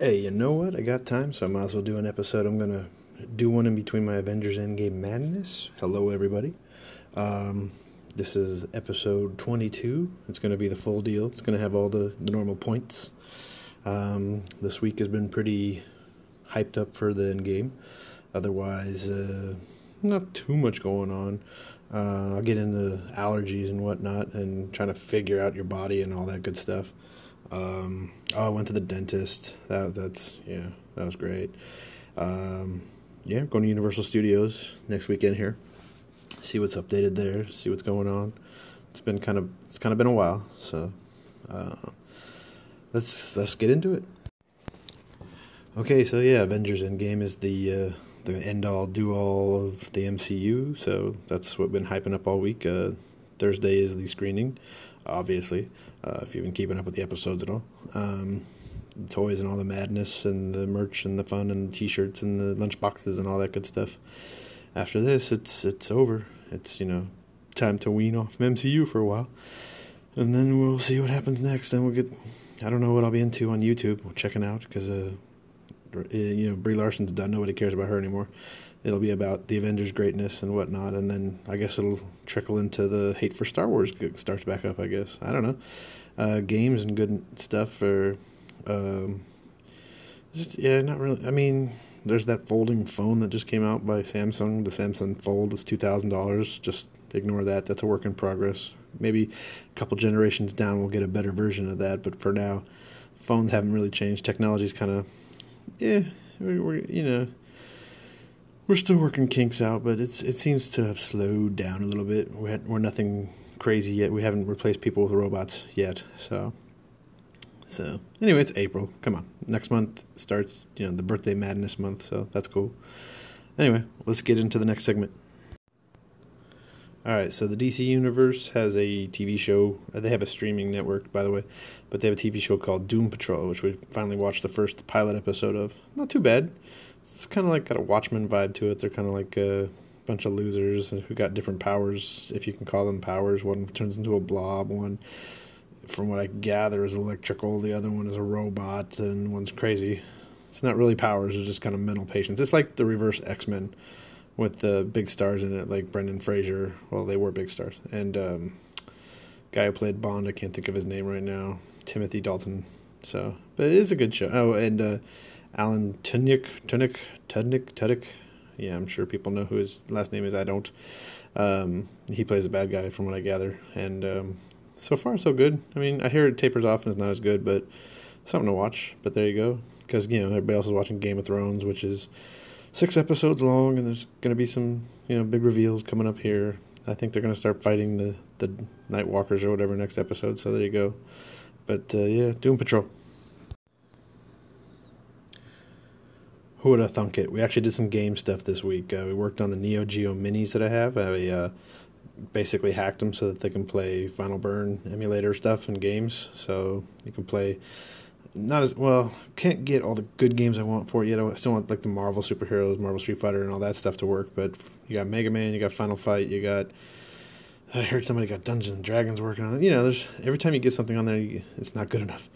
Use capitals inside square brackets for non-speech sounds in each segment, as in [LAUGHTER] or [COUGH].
Hey, you know what? I got time, so I might as well do an episode. I'm gonna do one in between my Avengers Endgame madness. Hello, everybody. Um, this is episode 22. It's gonna be the full deal. It's gonna have all the, the normal points. Um, this week has been pretty hyped up for the Endgame. Otherwise, uh, not too much going on. Uh, I'll get into allergies and whatnot and trying to figure out your body and all that good stuff. Um, oh, I went to the dentist. That that's yeah, that was great. Um, yeah, going to Universal Studios next weekend here. See what's updated there. See what's going on. It's been kind of it's kind of been a while. So uh, let's let's get into it. Okay, so yeah, Avengers Endgame is the uh, the end all do all of the MCU. So that's what been hyping up all week. Uh, Thursday is the screening, obviously uh, if you've been keeping up with the episodes at all. Um, the toys and all the madness and the merch and the fun and the t-shirts and the lunch boxes and all that good stuff. After this, it's it's over. It's you know time to wean off MCU for a while, and then we'll see what happens next. And we'll get I don't know what I'll be into on YouTube. We're checking out because uh, you know Brie Larson's done. Nobody cares about her anymore it'll be about the Avengers' greatness and whatnot, and then I guess it'll trickle into the hate for Star Wars starts back up. I guess I don't know. Uh, games and good stuff for, um, just yeah, not really. I mean, there's that folding phone that just came out by Samsung. The Samsung Fold is two thousand dollars. Just ignore that. That's a work in progress. Maybe a couple generations down, we'll get a better version of that. But for now, phones haven't really changed. Technology's kind of, yeah, we're, we're you know we're still working kinks out, but it's it seems to have slowed down a little bit. We had, we're nothing crazy yet. We haven't replaced people with robots yet. So, so anyway, it's April. Come on, next month starts you know the birthday madness month, so that's cool. Anyway, let's get into the next segment. All right, so the DC Universe has a TV show. Uh, they have a streaming network, by the way, but they have a TV show called Doom Patrol, which we finally watched the first pilot episode of. Not too bad it's kind of like got a Watchmen vibe to it. They're kind of like a bunch of losers who got different powers, if you can call them powers. One turns into a blob. One, from what I gather, is electrical. The other one is a robot, and one's crazy. It's not really powers; it's just kind of mental patients. It's like the reverse X Men, with the big stars in it, like Brendan Fraser. Well, they were big stars, and um, guy who played Bond. I can't think of his name right now. Timothy Dalton. So, but it is a good show. Oh, and uh, Alan Tudyk, Tudyk, Tudyk, Tudyk. Yeah, I'm sure people know who his last name is. I don't. Um, he plays a bad guy, from what I gather, and um, so far so good. I mean, I hear it tapers off and it's not as good, but something to watch. But there you go, because you know everybody else is watching Game of Thrones, which is six episodes long, and there's going to be some you know big reveals coming up here. I think they're going to start fighting the the Night Walkers or whatever next episode. So there you go. But uh, yeah, Doom Patrol. Who would have thunk it? We actually did some game stuff this week. Uh, we worked on the Neo Geo minis that I have. I uh, basically hacked them so that they can play Final Burn emulator stuff and games. So you can play not as well. Can't get all the good games I want for it yet. I still want like the Marvel superheroes, Marvel Street Fighter, and all that stuff to work. But you got Mega Man, you got Final Fight, you got. I heard somebody got Dungeons and Dragons working on it. You know, there's every time you get something on there, you, it's not good enough.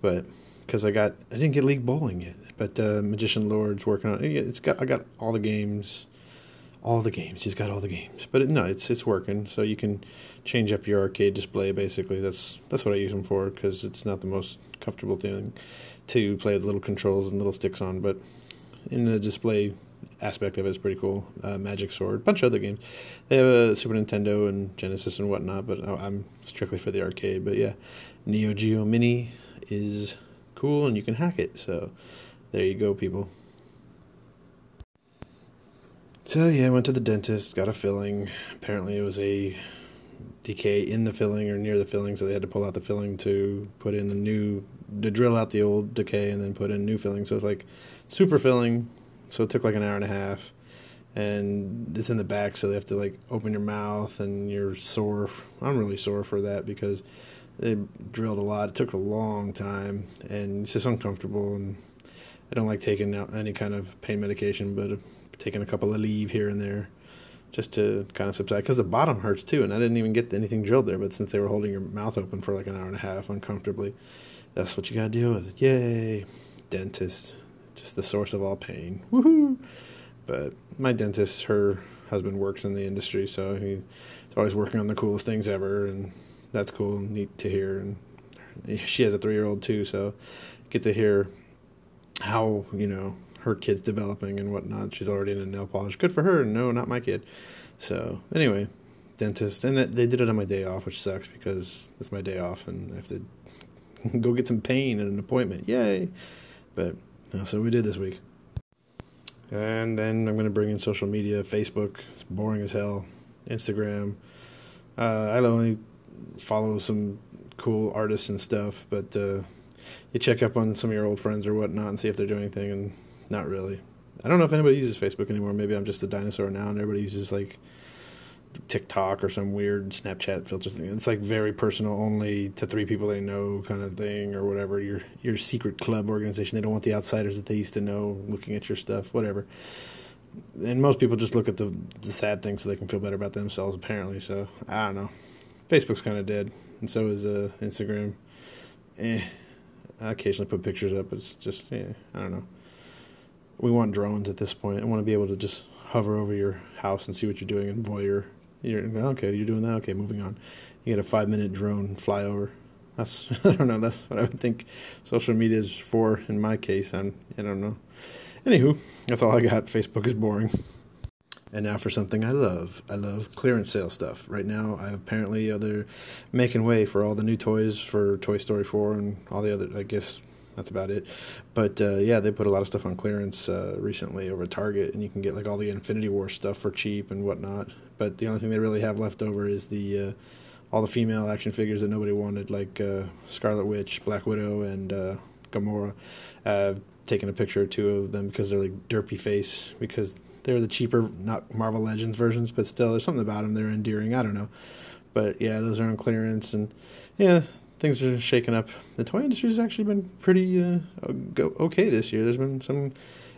But because I got I didn't get League Bowling yet, but uh, Magician Lord's working on it. It's got I got all the games, all the games. He's got all the games, but it, no, it's it's working. So you can change up your arcade display. Basically, that's that's what I use them for because it's not the most comfortable thing to play with little controls and little sticks on, but in the display aspect of it is pretty cool. Uh, Magic Sword, bunch of other games. They have a Super Nintendo and Genesis and whatnot, but I'm strictly for the arcade. But yeah, Neo Geo Mini is cool and you can hack it. So there you go, people. So yeah, I went to the dentist, got a filling. Apparently, it was a decay in the filling or near the filling, so they had to pull out the filling to put in the new, to drill out the old decay and then put in new filling. So it's like super filling. So it took like an hour and a half, and it's in the back, so they have to like open your mouth and you're sore. I'm really sore for that because they drilled a lot. It took a long time, and it's just uncomfortable. And I don't like taking out any kind of pain medication, but taking a couple of Aleve here and there just to kind of subside because the bottom hurts too. And I didn't even get anything drilled there, but since they were holding your mouth open for like an hour and a half uncomfortably, that's what you got to deal with. Yay! dentist, just the source of all pain. Woohoo! But my dentist, her husband works in the industry, so he's always working on the coolest things ever, and that's cool, and neat to hear. And she has a three year old too, so get to hear how you know her kid's developing and whatnot. She's already in a nail polish. Good for her. No, not my kid. So anyway, dentist, and they did it on my day off, which sucks because it's my day off, and I have to [LAUGHS] go get some pain at an appointment. Yay! But uh, so we did this week. And then I'm going to bring in social media, Facebook, it's boring as hell, Instagram. Uh, I only follow some cool artists and stuff, but uh, you check up on some of your old friends or whatnot and see if they're doing anything, and not really. I don't know if anybody uses Facebook anymore. Maybe I'm just a dinosaur now, and everybody uses like TikTok or some weird Snapchat filter thing. It's like very personal, only to three people they know, kind of thing, or whatever. Your your secret club organization. They don't want the outsiders that they used to know looking at your stuff, whatever. And most people just look at the the sad things so they can feel better about themselves. Apparently, so I don't know. Facebook's kind of dead, and so is uh, Instagram. Eh, I occasionally put pictures up. but It's just yeah, I don't know. We want drones at this point. I want to be able to just hover over your house and see what you're doing and voyeur you're okay. You're doing that. Okay, moving on. You get a five minute drone flyover. That's [LAUGHS] I don't know. That's what I would think social media is for. In my case, I'm I don't know. Anywho, that's all I got. Facebook is boring. And now for something I love. I love clearance sale stuff. Right now, I apparently uh, they're making way for all the new toys for Toy Story 4 and all the other, I guess, that's about it. But uh, yeah, they put a lot of stuff on clearance uh, recently over Target, and you can get like all the Infinity War stuff for cheap and whatnot. But the only thing they really have left over is the uh, all the female action figures that nobody wanted, like uh, Scarlet Witch, Black Widow, and uh, Gamora. I've taken a picture or two of them because they're like derpy face because they're the cheaper, not Marvel Legends versions, but still, there's something about them they're endearing. I don't know, but yeah, those are on clearance, and yeah, things are shaking up. The toy industry has actually been pretty uh, okay this year. There's been some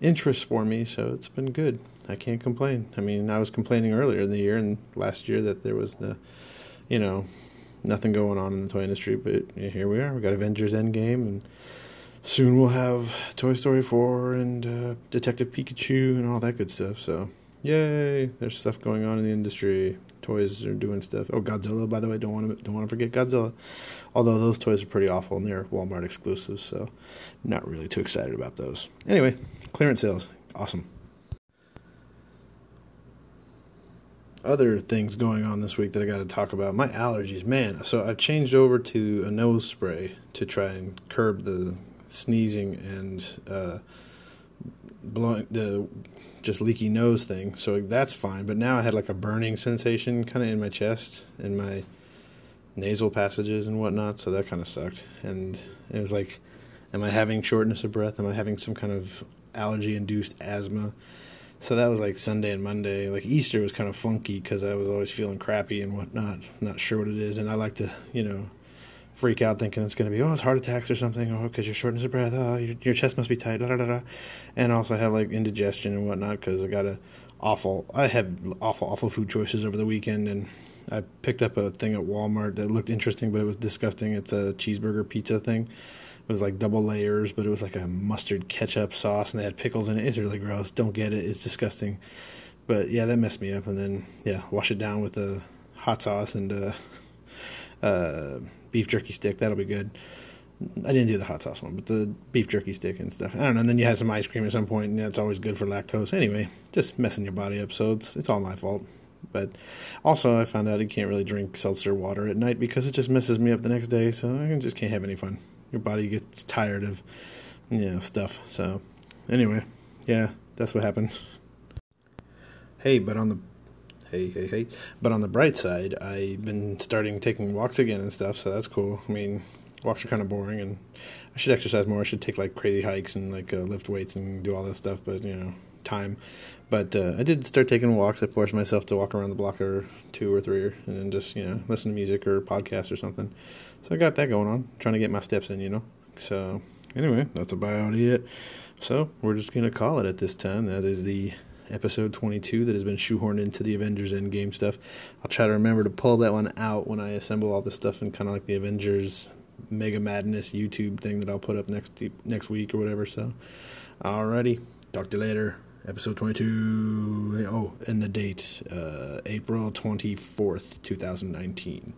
interest for me, so it's been good. I can't complain. I mean, I was complaining earlier in the year and last year that there was the, you know, nothing going on in the toy industry, but here we are. We got Avengers Endgame, and soon we'll have Toy Story 4 and uh, Detective Pikachu and all that good stuff. So, yay! There's stuff going on in the industry toys are doing stuff. Oh, Godzilla, by the way, don't want to don't want to forget Godzilla. Although those toys are pretty awful and they're Walmart exclusives, so not really too excited about those. Anyway, clearance sales, awesome. Other things going on this week that I got to talk about. My allergies, man. So I've changed over to a nose spray to try and curb the sneezing and uh, blowing the just leaky nose thing. So that's fine. But now I had like a burning sensation kind of in my chest in my nasal passages and whatnot. So that kind of sucked. And it was like, am I having shortness of breath? Am I having some kind of allergy induced asthma? So that was like Sunday and Monday. Like Easter was kind of funky because I was always feeling crappy and whatnot. Not sure what it is. And I like to, you know, freak out thinking it's going to be, oh, it's heart attacks or something, or because you're shortness of breath, oh, your, your chest must be tight, da da da. And also have like indigestion and whatnot because I got a awful, I had awful, awful food choices over the weekend. And I picked up a thing at Walmart that looked interesting, but it was disgusting. It's a cheeseburger pizza thing. It was like double layers, but it was like a mustard ketchup sauce, and they had pickles in it. It's really gross. Don't get it. It's disgusting. But yeah, that messed me up. And then yeah, wash it down with a hot sauce and uh, uh, beef jerky stick. That'll be good. I didn't do the hot sauce one, but the beef jerky stick and stuff. I don't know. And then you had some ice cream at some point, and that's always good for lactose. Anyway, just messing your body up. So it's it's all my fault. But also, I found out I can't really drink seltzer water at night because it just messes me up the next day. So I just can't have any fun. Your body gets tired of you know stuff. So anyway, yeah, that's what happened. Hey, but on the hey, hey, hey. But on the bright side, I've been starting taking walks again and stuff, so that's cool. I mean, walks are kind of boring, and I should exercise more. I should take like crazy hikes and like uh, lift weights and do all that stuff, but you know, time. But uh, I did start taking walks. I forced myself to walk around the block or two or three, and then just you know listen to music or podcast or something. So I got that going on, trying to get my steps in, you know. So anyway, that's about it. So we're just gonna call it at this time. That is the episode 22 that has been shoehorned into the Avengers Endgame stuff. I'll try to remember to pull that one out when I assemble all this stuff and kind of like the Avengers Mega Madness YouTube thing that I'll put up next next week or whatever. So, alrighty, talk to you later. Episode 22. Oh, and the date, uh, April 24th, 2019.